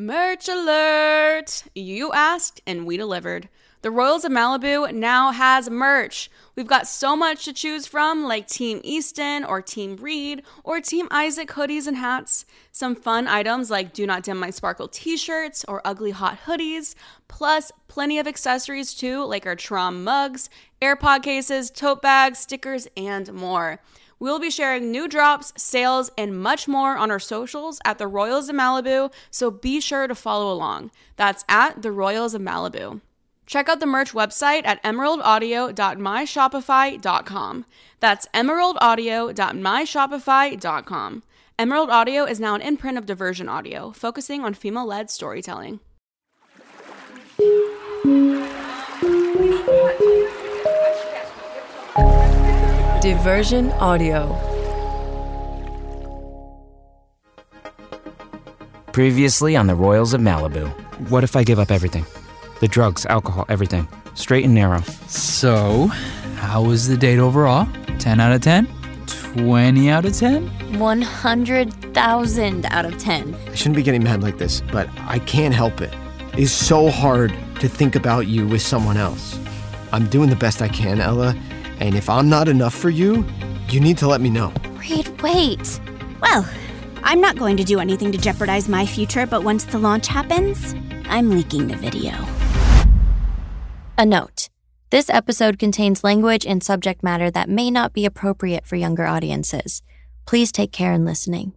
Merch alert! You asked and we delivered. The Royals of Malibu now has merch. We've got so much to choose from, like Team Easton or Team Reed or Team Isaac hoodies and hats. Some fun items like Do Not Dim My Sparkle t shirts or Ugly Hot hoodies, plus plenty of accessories too, like our Trom mugs, AirPod cases, tote bags, stickers, and more. We'll be sharing new drops, sales, and much more on our socials at the Royals of Malibu, so be sure to follow along. That's at the Royals of Malibu. Check out the merch website at emeraldaudio.myshopify.com. That's emeraldaudio.myshopify.com. Emerald Audio is now an imprint of Diversion Audio, focusing on female led storytelling. Diversion Audio. Previously on the Royals of Malibu. What if I give up everything? The drugs, alcohol, everything. Straight and narrow. So, how was the date overall? 10 out of 10? 20 out of 10? 100,000 out of 10. I shouldn't be getting mad like this, but I can't help it. It's so hard to think about you with someone else. I'm doing the best I can, Ella, and if I'm not enough for you, you need to let me know. Reed, wait. Well, I'm not going to do anything to jeopardize my future, but once the launch happens, I'm leaking the video. A note this episode contains language and subject matter that may not be appropriate for younger audiences. Please take care in listening.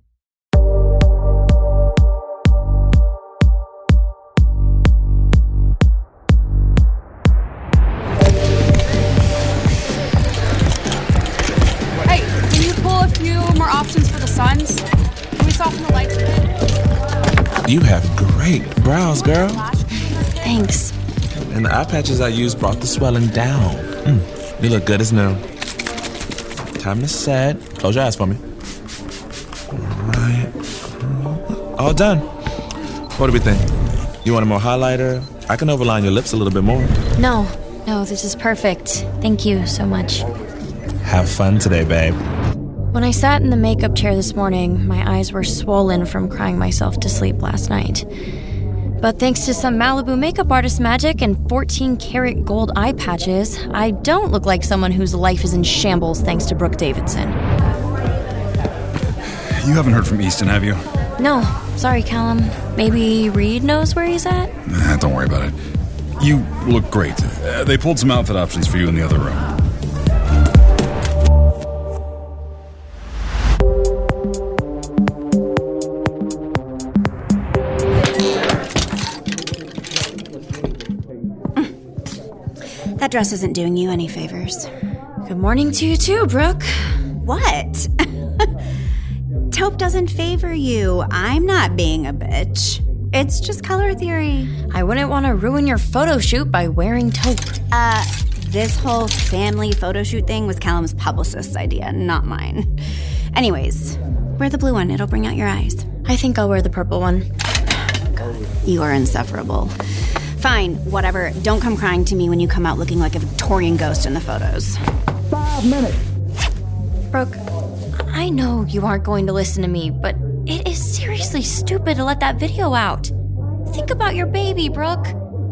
More options for the Suns? Can we soften the lights a bit? You have great brows, girl. Thanks. And the eye patches I used brought the swelling down. Mm, you look good as new. Time to set. Close your eyes for me. Alright. All done. What do we think? You want a more highlighter? I can overline your lips a little bit more. No, no, this is perfect. Thank you so much. Have fun today, babe. When I sat in the makeup chair this morning, my eyes were swollen from crying myself to sleep last night. But thanks to some Malibu makeup artist magic and 14 karat gold eye patches, I don't look like someone whose life is in shambles thanks to Brooke Davidson. You haven't heard from Easton, have you? No, sorry, Callum. Maybe Reed knows where he's at? Nah, don't worry about it. You look great. Uh, they pulled some outfit options for you in the other room. Dress isn't doing you any favors. Good morning to you too, Brooke. What? Taupe doesn't favor you. I'm not being a bitch. It's just color theory. I wouldn't want to ruin your photo shoot by wearing taupe. Uh, this whole family photo shoot thing was Callum's publicist's idea, not mine. Anyways, wear the blue one. It'll bring out your eyes. I think I'll wear the purple one. You are insufferable. Fine, whatever. Don't come crying to me when you come out looking like a Victorian ghost in the photos. Five minutes. Brooke, I know you aren't going to listen to me, but it is seriously stupid to let that video out. Think about your baby, Brooke.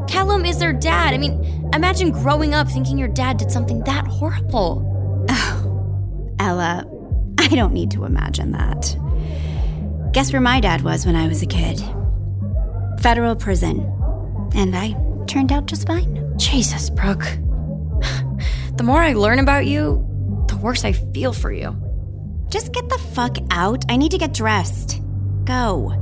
Callum is their dad. I mean, imagine growing up thinking your dad did something that horrible. Oh, Ella, I don't need to imagine that. Guess where my dad was when I was a kid? Federal prison. And I turned out just fine. Jesus, Brooke. The more I learn about you, the worse I feel for you. Just get the fuck out. I need to get dressed. Go.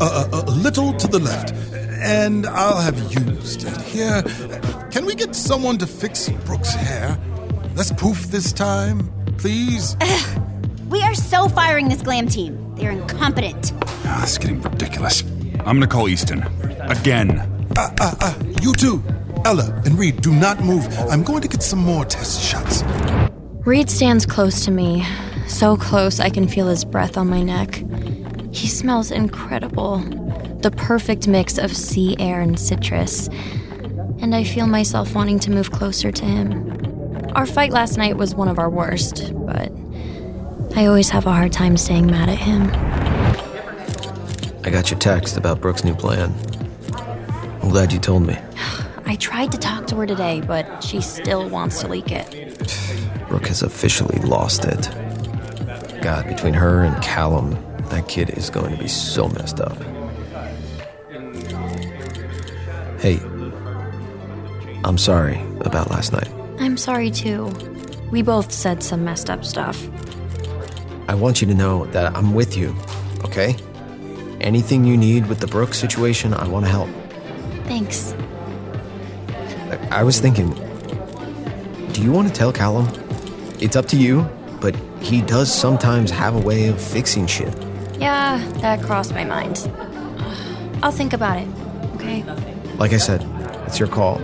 A, a, a little to the left, and I'll have used it. Here, can we get someone to fix Brooke's hair? Less poof this time, please. We are so firing this glam team. They're incompetent. Ah, this is getting ridiculous. I'm gonna call Easton. Again. Uh, uh, uh, you too. Ella and Reed, do not move. I'm going to get some more test shots. Reed stands close to me, so close I can feel his breath on my neck. He smells incredible. The perfect mix of sea air and citrus. and I feel myself wanting to move closer to him. Our fight last night was one of our worst, but I always have a hard time staying mad at him. I got your text about Brooke's new plan. I'm glad you told me. I tried to talk to her today, but she still wants to leak it. Brooke has officially lost it. God, between her and Callum, that kid is going to be so messed up. Hey, I'm sorry about last night. I'm sorry too. We both said some messed up stuff. I want you to know that I'm with you, okay? Anything you need with the Brooke situation, I want to help. Thanks. I, I was thinking, do you want to tell Callum? It's up to you, but he does sometimes have a way of fixing shit. Yeah, that crossed my mind. I'll think about it, okay? Like I said, it's your call.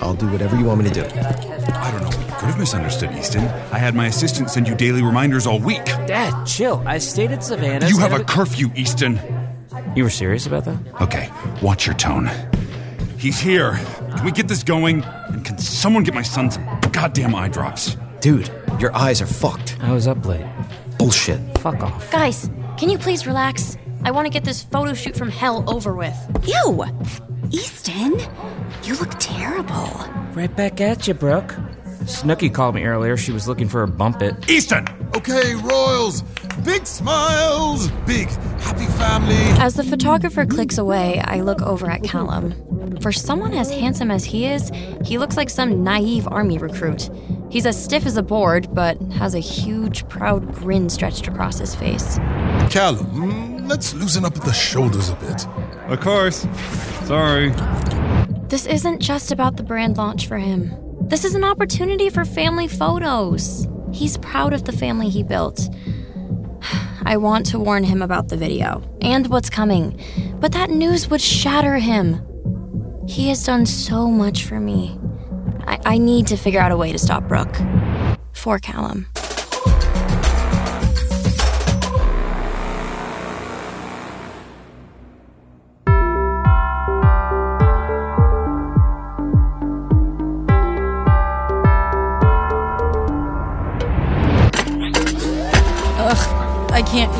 I'll do whatever you want me to do. I don't know. You could have misunderstood, Easton. I had my assistant send you daily reminders all week. Dad, chill. I stayed at Savannah. You have a curfew, Easton. You were serious about that? Okay, watch your tone. He's here. Can we get this going? And can someone get my son some goddamn eye drops? Dude, your eyes are fucked. I was up late. Bullshit. Fuck off. Guys, can you please relax? I want to get this photo shoot from hell over with. Ew! Easton, you look terrible. Right back at you, Brooke. Snooki called me earlier. She was looking for a bump it. Easton! Okay, Royals, big smiles, big happy family. As the photographer clicks away, I look over at Callum. For someone as handsome as he is, he looks like some naive army recruit. He's as stiff as a board, but has a huge, proud grin stretched across his face. Callum, let's loosen up the shoulders a bit. Of course. Sorry. This isn't just about the brand launch for him. This is an opportunity for family photos. He's proud of the family he built. I want to warn him about the video and what's coming, but that news would shatter him. He has done so much for me. I, I need to figure out a way to stop Brooke. For Callum.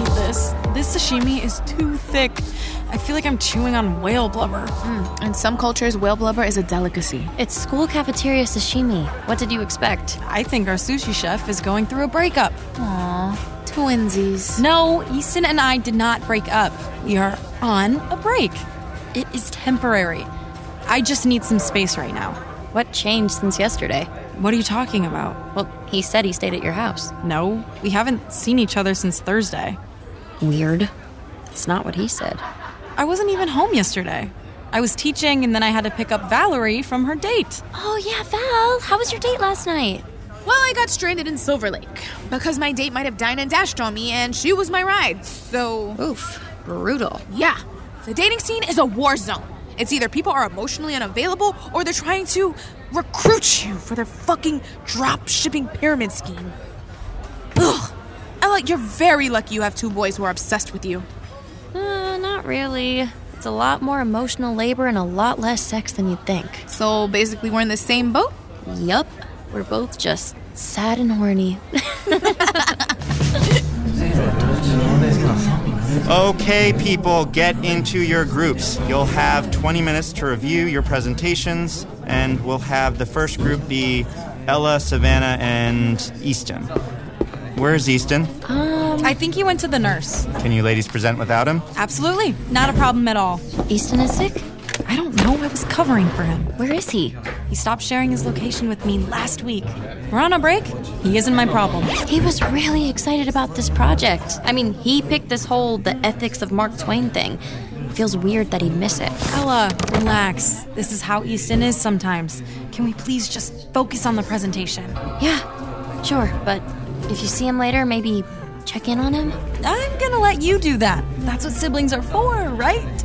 Eat this. This sashimi is too thick. I feel like I'm chewing on whale blubber. Hmm. In some cultures, whale blubber is a delicacy. It's school cafeteria sashimi. What did you expect? I think our sushi chef is going through a breakup. Aww, twinsies. No, Easton and I did not break up. We are on a break. It is temporary. I just need some space right now. What changed since yesterday? What are you talking about? Well, he said he stayed at your house. No, we haven't seen each other since Thursday. Weird. It's not what he said. I wasn't even home yesterday. I was teaching and then I had to pick up Valerie from her date. Oh, yeah, Val. How was your date last night? Well, I got stranded in Silver Lake because my date might have dined and dashed on me, and she was my ride. So, Oof, brutal. yeah, the dating scene is a war zone. It's either people are emotionally unavailable or they're trying to recruit you for their fucking drop shipping pyramid scheme. Ugh. You're very lucky you have two boys who are obsessed with you. Uh, not really. It's a lot more emotional labor and a lot less sex than you'd think. So basically, we're in the same boat? Yup. We're both just sad and horny. Okay, people, get into your groups. You'll have 20 minutes to review your presentations, and we'll have the first group be Ella, Savannah, and Easton. Where's Easton? Um, I think he went to the nurse. Can you ladies present without him? Absolutely. Not a problem at all. Easton is sick? I don't know. I was covering for him. Where is he? He stopped sharing his location with me last week. We're on a break. He isn't my problem. He was really excited about this project. I mean, he picked this whole the ethics of Mark Twain thing. Feels weird that he'd miss it. Ella, relax. This is how Easton is sometimes. Can we please just focus on the presentation? Yeah, sure, but if you see him later, maybe check in on him? I'm gonna let you do that. That's what siblings are for, right?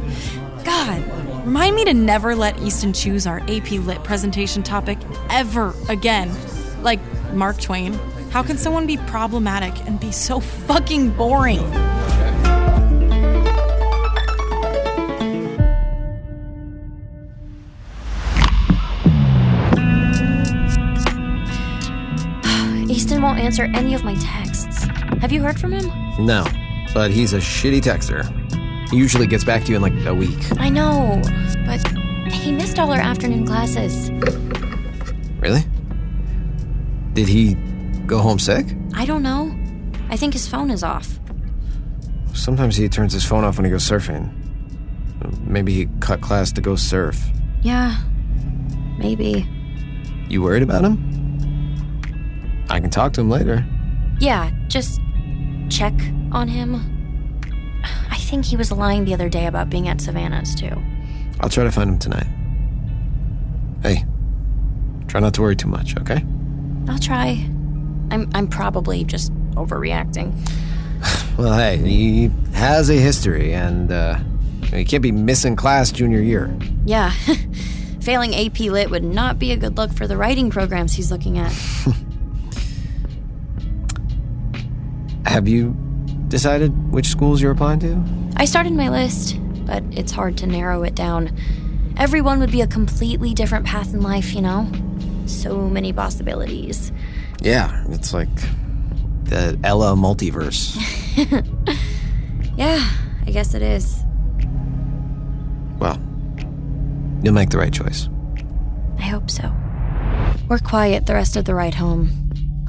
God, remind me to never let Easton choose our AP Lit presentation topic ever again. Like Mark Twain. How can someone be problematic and be so fucking boring? Won't answer any of my texts. Have you heard from him? No, but he's a shitty texter. He usually gets back to you in like a week. I know, but he missed all our afternoon classes. Really? Did he go home sick? I don't know. I think his phone is off. Sometimes he turns his phone off when he goes surfing. Maybe he cut class to go surf. Yeah, maybe. You worried about him? I can talk to him later. Yeah, just check on him. I think he was lying the other day about being at Savannah's, too. I'll try to find him tonight. Hey, try not to worry too much, okay? I'll try. I'm, I'm probably just overreacting. Well, hey, he has a history, and uh, he can't be missing class junior year. Yeah, failing AP Lit would not be a good look for the writing programs he's looking at. Have you decided which schools you're applying to? I started my list, but it's hard to narrow it down. Everyone would be a completely different path in life, you know? So many possibilities. Yeah, it's like the Ella multiverse. Yeah, I guess it is. well, you'll make the right choice. I hope so. We're quiet the rest of the ride home.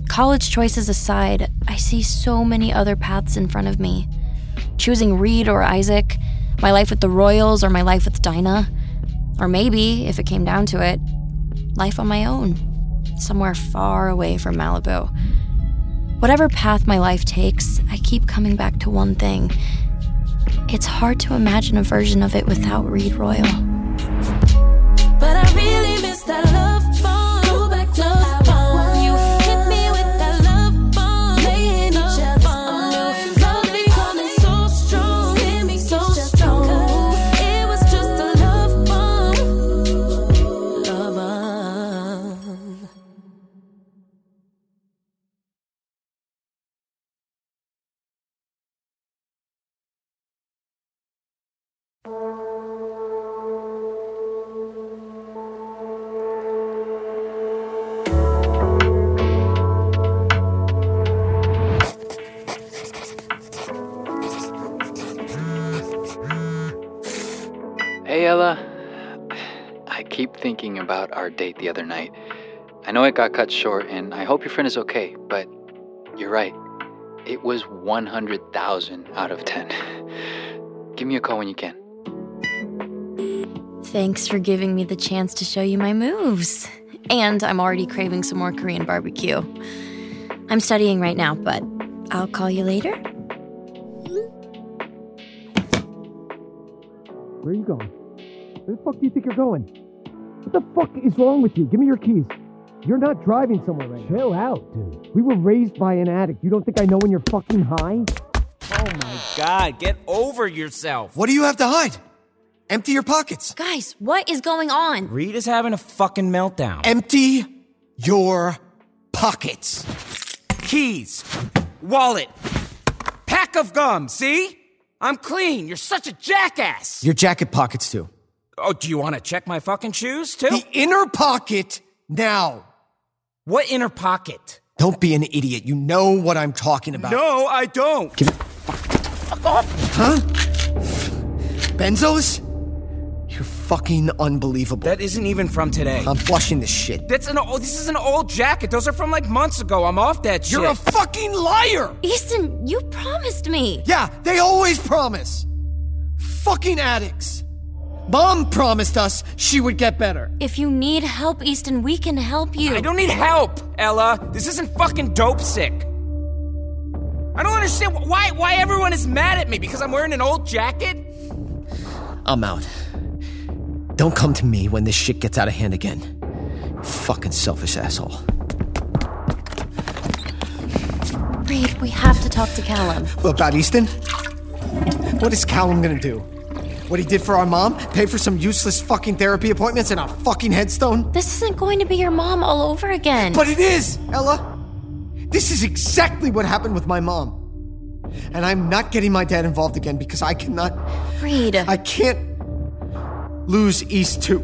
College choices aside, see so many other paths in front of me. Choosing Reed or Isaac, my life with the Royals or my life with Dinah, or maybe, if it came down to it, life on my own, somewhere far away from Malibu. Whatever path my life takes, I keep coming back to one thing. It's hard to imagine a version of it without Reed Royal. Hey, Ella. I keep thinking about our date the other night. I know it got cut short, and I hope your friend is okay, but you're right. It was 100,000 out of 10. Give me a call when you can. Thanks for giving me the chance to show you my moves. And I'm already craving some more Korean barbecue. I'm studying right now, but I'll call you later. Where are you going? Where the fuck do you think you're going? What the fuck is wrong with you? Give me your keys. You're not driving somewhere right now. Chill out, dude. We were raised by an addict. You don't think I know when you're fucking high? Oh my god, get over yourself. What do you have to hide? Empty your pockets. Guys, what is going on? Reed is having a fucking meltdown. Empty your pockets. Keys, wallet, pack of gum, see? I'm clean. You're such a jackass. Your jacket pockets too. Oh, do you want to check my fucking shoes too? The inner pocket now. What inner pocket? Don't be an idiot. You know what I'm talking about. No, I don't. Give it. Fuck off. Huh? Benzos? You're fucking unbelievable. That isn't even from today. I'm flushing this shit. That's an old, this is an old jacket. Those are from like months ago. I'm off that shit. You're a fucking liar! Easton, you promised me. Yeah, they always promise. Fucking addicts. Mom promised us she would get better. If you need help, Easton, we can help you. I don't need help, Ella. This isn't fucking dope sick. I don't understand why why everyone is mad at me because I'm wearing an old jacket. I'm out. Don't come to me when this shit gets out of hand again. Fucking selfish asshole. Reed, we have to talk to Callum. What about Easton? What is Callum gonna do? What he did for our mom? Pay for some useless fucking therapy appointments and a fucking headstone? This isn't going to be your mom all over again. But it is, Ella. This is exactly what happened with my mom. And I'm not getting my dad involved again because I cannot. Reed. I can't lose East too.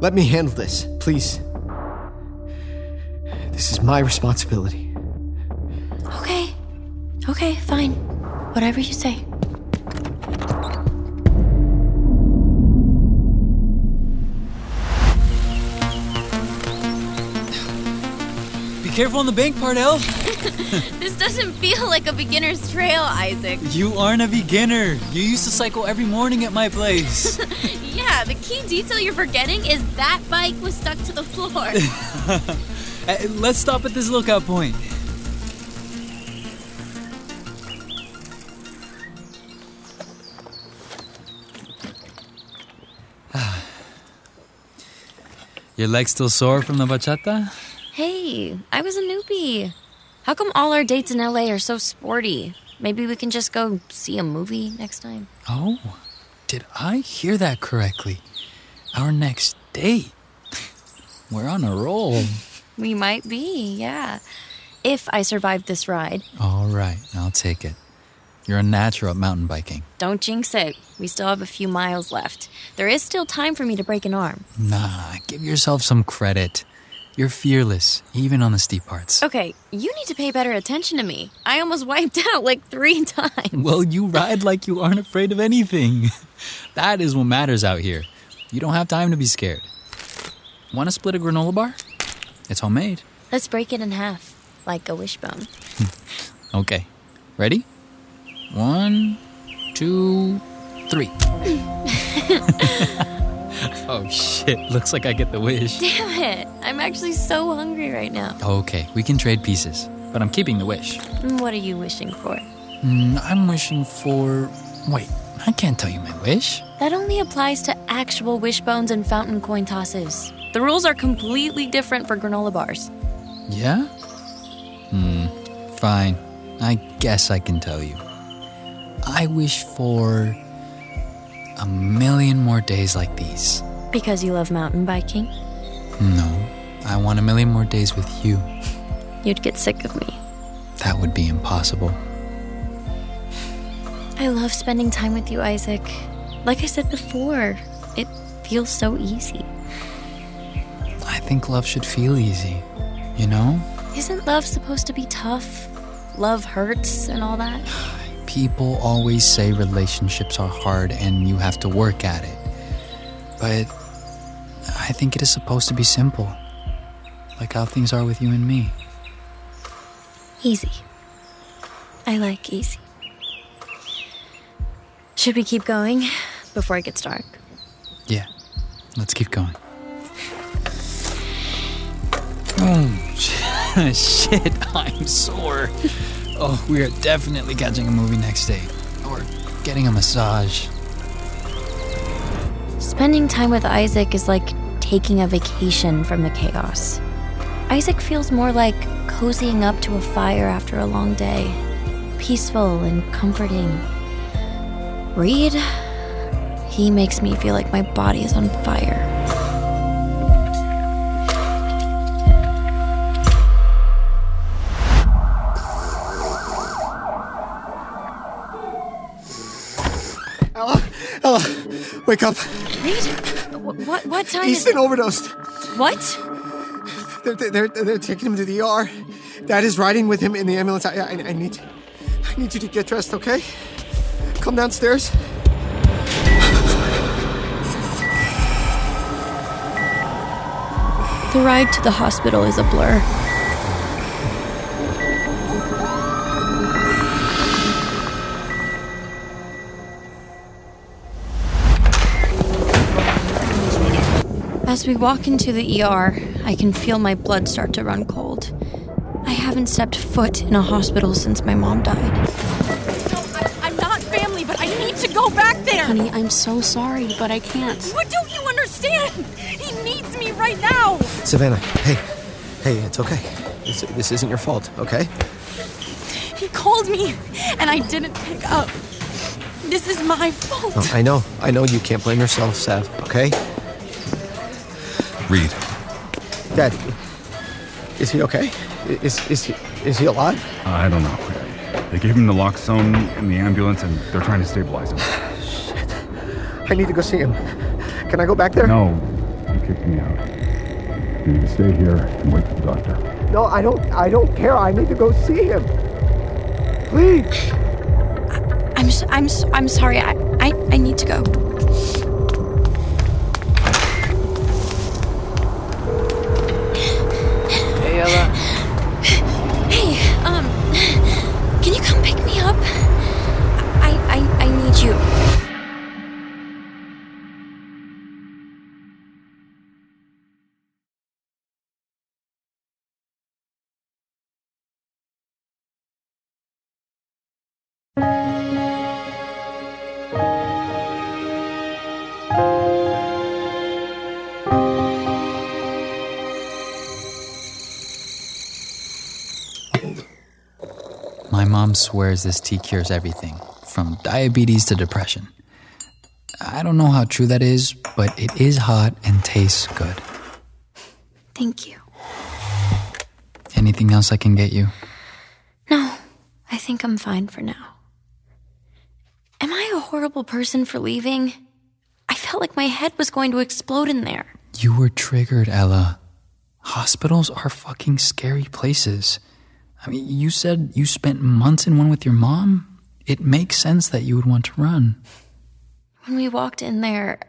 Let me handle this, please. This is my responsibility. Okay. Okay, fine. Whatever you say. Careful on the bank part, El. This doesn't feel like a beginner's trail, Isaac. You aren't a beginner. You used to cycle every morning at my place. yeah, the key detail you're forgetting is that bike was stuck to the floor. Uh, Let's stop at this lookout point. Your legs still sore from the bachata? Hey, I was a newbie. How come all our dates in LA are so sporty? Maybe we can just go see a movie next time. Oh, did I hear that correctly? Our next date. We're on a roll. We might be, yeah. If I survive this ride. All right, I'll take it. You're a natural at mountain biking. Don't jinx it. We still have a few miles left. There is still time for me to break an arm. Nah, give yourself some credit. You're fearless, even on the steep parts. Okay, you need to pay better attention to me. I almost wiped out like three times. Well, you ride like you aren't afraid of anything. That is what matters out here. You don't have time to be scared. Want to split a granola bar? It's homemade. Let's break it in half, like a wishbone. Okay. Ready? One, two, three. oh shit, looks like I get the wish. Damn it! I'm actually so hungry right now. Okay, we can trade pieces, but I'm keeping the wish. What are you wishing for? Mm, I'm wishing for. Wait, I can't tell you my wish. That only applies to actual wishbones and fountain coin tosses. The rules are completely different for granola bars. Yeah? Hmm, fine. I guess I can tell you. I wish for. A million more days like these. Because you love mountain biking? No, I want a million more days with you. You'd get sick of me. That would be impossible. I love spending time with you, Isaac. Like I said before, it feels so easy. I think love should feel easy, you know? Isn't love supposed to be tough? Love hurts and all that? People always say relationships are hard and you have to work at it. But I think it is supposed to be simple. Like how things are with you and me. Easy. I like easy. Should we keep going before it gets dark? Yeah, let's keep going. Oh, shit, I'm sore. Oh, we are definitely catching a movie next day. Or getting a massage. Spending time with Isaac is like taking a vacation from the chaos. Isaac feels more like cozying up to a fire after a long day, peaceful and comforting. Reed, he makes me feel like my body is on fire. Wake up. Reed, what what time Easton is overdosed. What? They're, they're, they're, they're taking him to the ER. Dad is riding with him in the ambulance. I, I, I need, I need you to get dressed, okay? Come downstairs. The ride to the hospital is a blur. As we walk into the ER, I can feel my blood start to run cold. I haven't stepped foot in a hospital since my mom died. I'm not family, but I need to go back there. Honey, I'm so sorry, but I can't. What don't you understand? He needs me right now. Savannah, hey, hey, it's okay. This, this isn't your fault, okay? He called me, and I didn't pick up. This is my fault. No, I know, I know you can't blame yourself, Sav, okay? Reed, Dad, is he okay? Is, is, he, is he alive? I don't know. They gave him the naloxone in the ambulance and they're trying to stabilize him. Shit. I need to go see him. Can I go back there? No, you kicked me out. You need to stay here and wait for the doctor. No, I don't. I don't care. I need to go see him. Please. I'm s- I'm s- I'm sorry. I, I I need to go. Mom swears this tea cures everything, from diabetes to depression. I don't know how true that is, but it is hot and tastes good. Thank you. Anything else I can get you? No, I think I'm fine for now. Am I a horrible person for leaving? I felt like my head was going to explode in there. You were triggered, Ella. Hospitals are fucking scary places. I mean, you said you spent months in one with your mom. It makes sense that you would want to run. When we walked in there,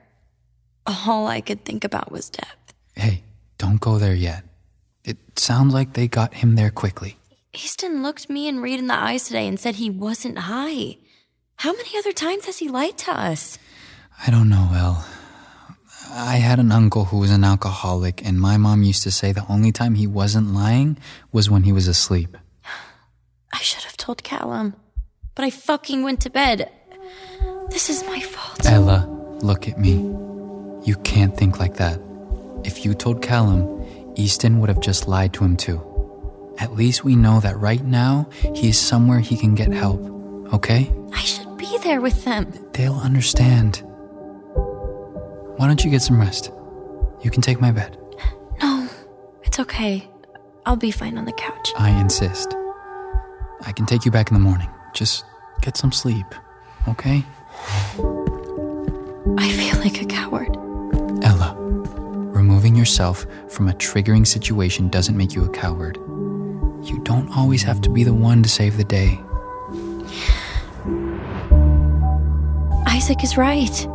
all I could think about was death. Hey, don't go there yet. It sounds like they got him there quickly. Easton looked me and Reed in the eyes today and said he wasn't high. How many other times has he lied to us? I don't know, El. I had an uncle who was an alcoholic, and my mom used to say the only time he wasn't lying was when he was asleep. I should have told Callum, but I fucking went to bed. This is my fault. Ella, look at me. You can't think like that. If you told Callum, Easton would have just lied to him too. At least we know that right now he is somewhere he can get help, okay? I should be there with them. They'll understand. Why don't you get some rest? You can take my bed. No, it's okay. I'll be fine on the couch. I insist. I can take you back in the morning. Just get some sleep, okay? I feel like a coward. Ella, removing yourself from a triggering situation doesn't make you a coward. You don't always have to be the one to save the day. Isaac is right.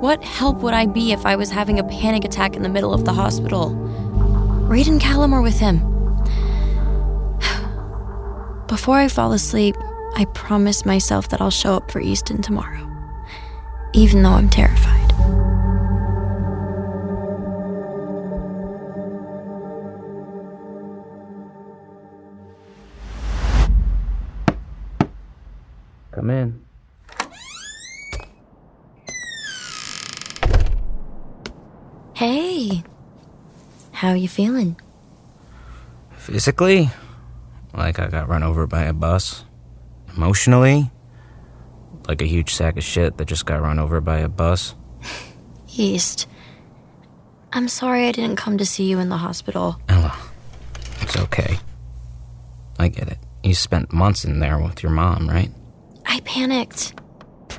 What help would I be if I was having a panic attack in the middle of the hospital? Reed and Callum are with him. Before I fall asleep, I promise myself that I'll show up for Easton tomorrow, even though I'm terrified. Come in. Hey, how are you feeling? Physically, like I got run over by a bus. Emotionally, like a huge sack of shit that just got run over by a bus. East. I'm sorry I didn't come to see you in the hospital. Oh, Ella, it's okay. I get it. You spent months in there with your mom, right? I panicked.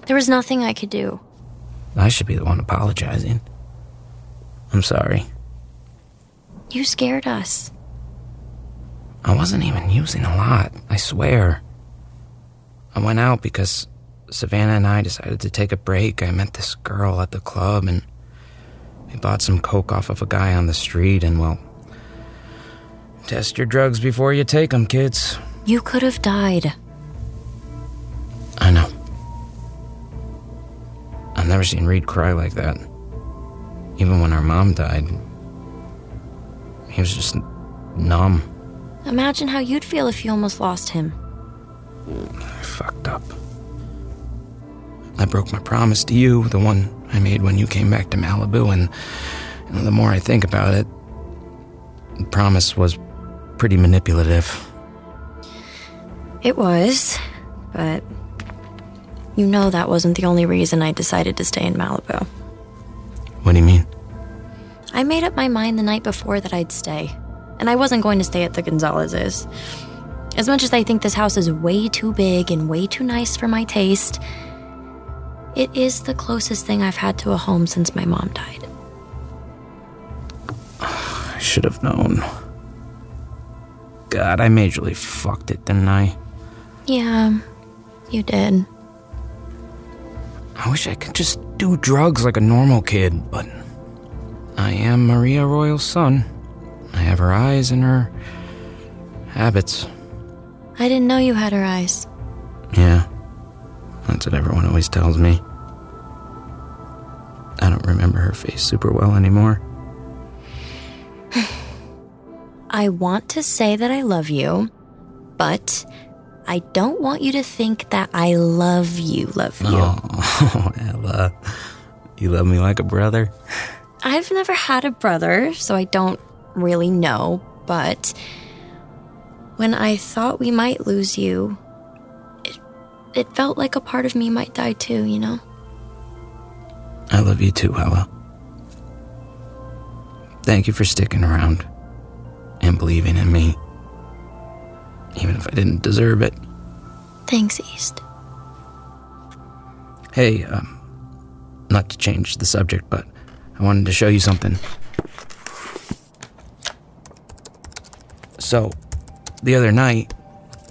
There was nothing I could do. I should be the one apologizing. I'm sorry. You scared us. I wasn't even using a lot, I swear. I went out because Savannah and I decided to take a break. I met this girl at the club and we bought some coke off of a guy on the street and, well, test your drugs before you take them, kids. You could have died. I know. I've never seen Reed cry like that. Even when our mom died, he was just numb. Imagine how you'd feel if you almost lost him. I fucked up. I broke my promise to you, the one I made when you came back to Malibu, and know, the more I think about it, the promise was pretty manipulative. It was, but you know that wasn't the only reason I decided to stay in Malibu. What do you mean? I made up my mind the night before that I'd stay, and I wasn't going to stay at the Gonzalez's. As much as I think this house is way too big and way too nice for my taste, it is the closest thing I've had to a home since my mom died. I should have known. God, I majorly fucked it, didn't I? Yeah, you did. I wish I could just do drugs like a normal kid, but I am Maria Royal's son. I have her eyes and her habits. I didn't know you had her eyes. Yeah, that's what everyone always tells me. I don't remember her face super well anymore. I want to say that I love you, but I don't want you to think that I love you, love you. Oh, Ella. You love me like a brother? I've never had a brother, so I don't really know, but when I thought we might lose you, it, it felt like a part of me might die too, you know? I love you too, Ella. Thank you for sticking around and believing in me, even if I didn't deserve it. Thanks, East. Hey, um, not to change the subject, but I wanted to show you something. So, the other night,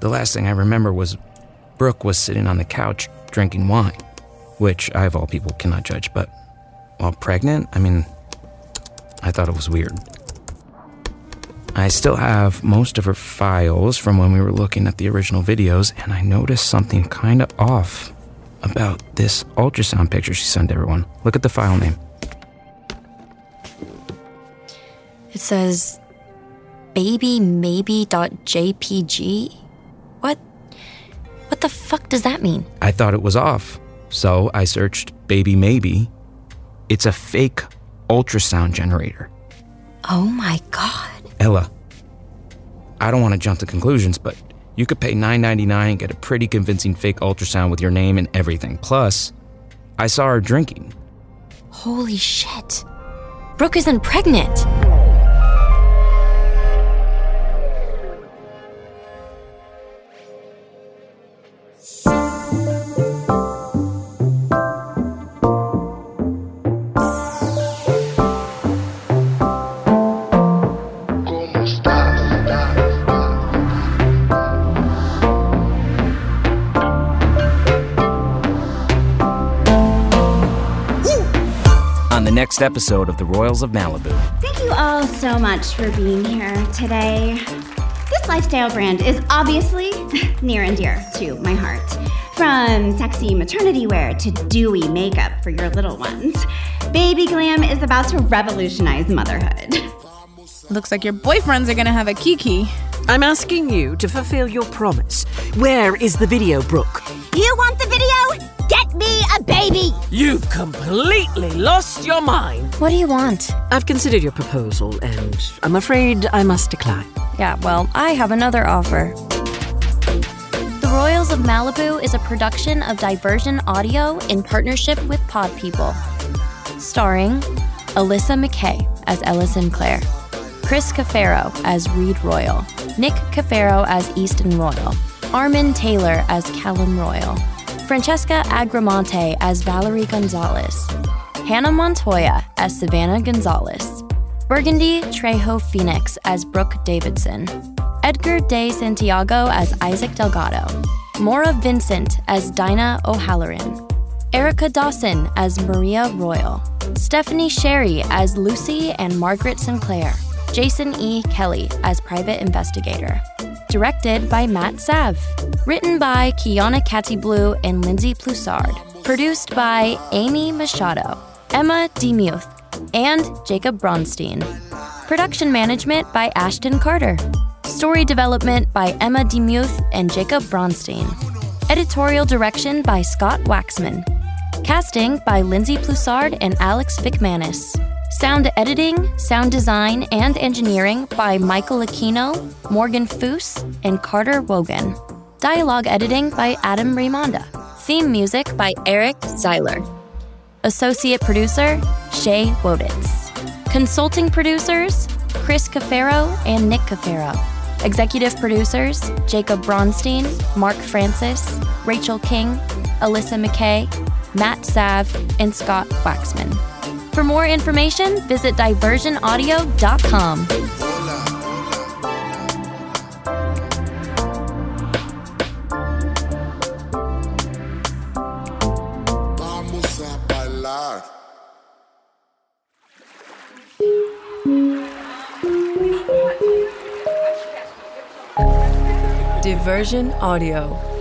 the last thing I remember was Brooke was sitting on the couch drinking wine, which I, of all people, cannot judge, but while pregnant, I mean, I thought it was weird. I still have most of her files from when we were looking at the original videos, and I noticed something kind of off about this ultrasound picture she sent everyone. Look at the file name. It says babymaybe.jpg. What? What the fuck does that mean? I thought it was off, so I searched Baby Maybe. It's a fake ultrasound generator. Oh my god. Ella, I don't want to jump to conclusions, but you could pay $9.99 and get a pretty convincing fake ultrasound with your name and everything. Plus, I saw her drinking. Holy shit. Brooke isn't pregnant. Next episode of The Royals of Malibu. Thank you all so much for being here today. This lifestyle brand is obviously near and dear to my heart. From sexy maternity wear to dewy makeup for your little ones, Baby Glam is about to revolutionize motherhood. Looks like your boyfriends are gonna have a kiki. I'm asking you to fulfill your promise. Where is the video, Brooke? You want the video? Get me a baby! You've completely lost your mind. What do you want? I've considered your proposal, and I'm afraid I must decline. Yeah, well, I have another offer. The Royals of Malibu is a production of Diversion Audio in partnership with Pod People. Starring Alyssa McKay as Ella Sinclair, Chris Cafero as Reed Royal, Nick Cafero as Easton Royal, Armen Taylor as Callum Royal, Franchesca Agramonte as Valerie Gonzalez, Hannah Montoya as Savannah Gonzalez, Burgandi Trejo Phoenix as Brooke Davidson, Edgar De Santiago as Isaac Delgado, Maura Vincent as Dinah O'Halloran, Erica Dawson as Maria Royal, Stephanie Sherry as Lucy and Margaret Sinclair, Jason E. Kelley as Private Investigator. Directed by Matt Sav. Written by Kiana Catty Blue and Lindsay Ploussard. Produced by Amy Machado, Emma Demuth, and Jacob Bronstein. Production management by Ashton Carter. Story development by Emma Demuth and Jacob Bronstein. Editorial direction by Scott Waxman. Casting by Lindsay Ploussard and Alex Vickmanis. Sound editing, sound design, and engineering by Michael Aquino, Morgan Foose, and Carter Wogan. Dialogue editing by Adam Raimonda. Theme music by Eric Zeiler. Associate producer, Shay Woditz. Consulting producers, Chris Cafero and Nick Cafero. Executive producers, Jacob Bronstein, Mark Francis, Rachel King, Alyssa McKay, Matt Sav, and Scott Waxman. For more information, visit diversionaudio.com. Diversion Audio.